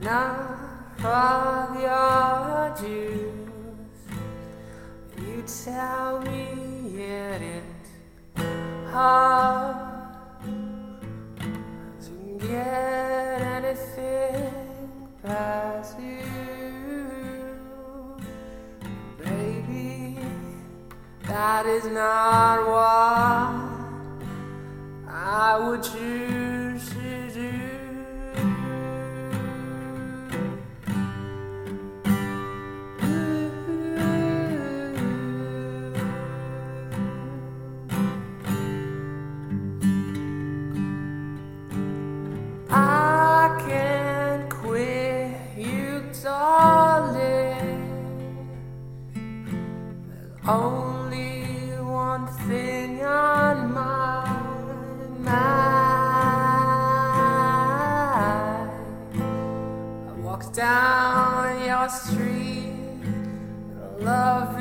enough of your juice. You tell me it is hard to get anything past you, baby. That is not what I would choose on my mind. I walk down your street, love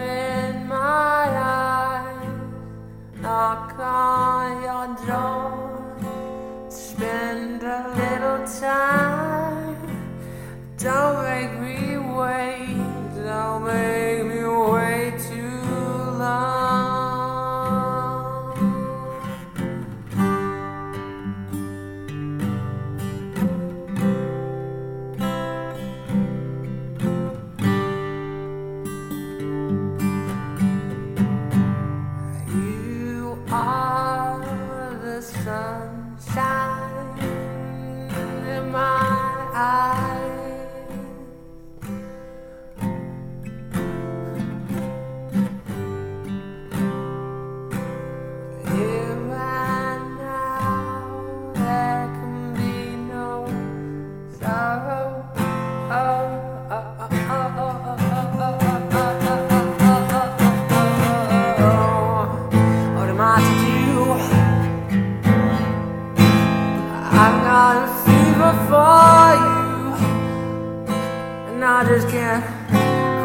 and I just can't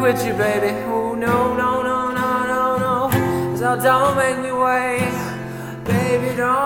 quit you, baby. Oh no, no, no, no, no, no. So don't make me wait, baby. Don't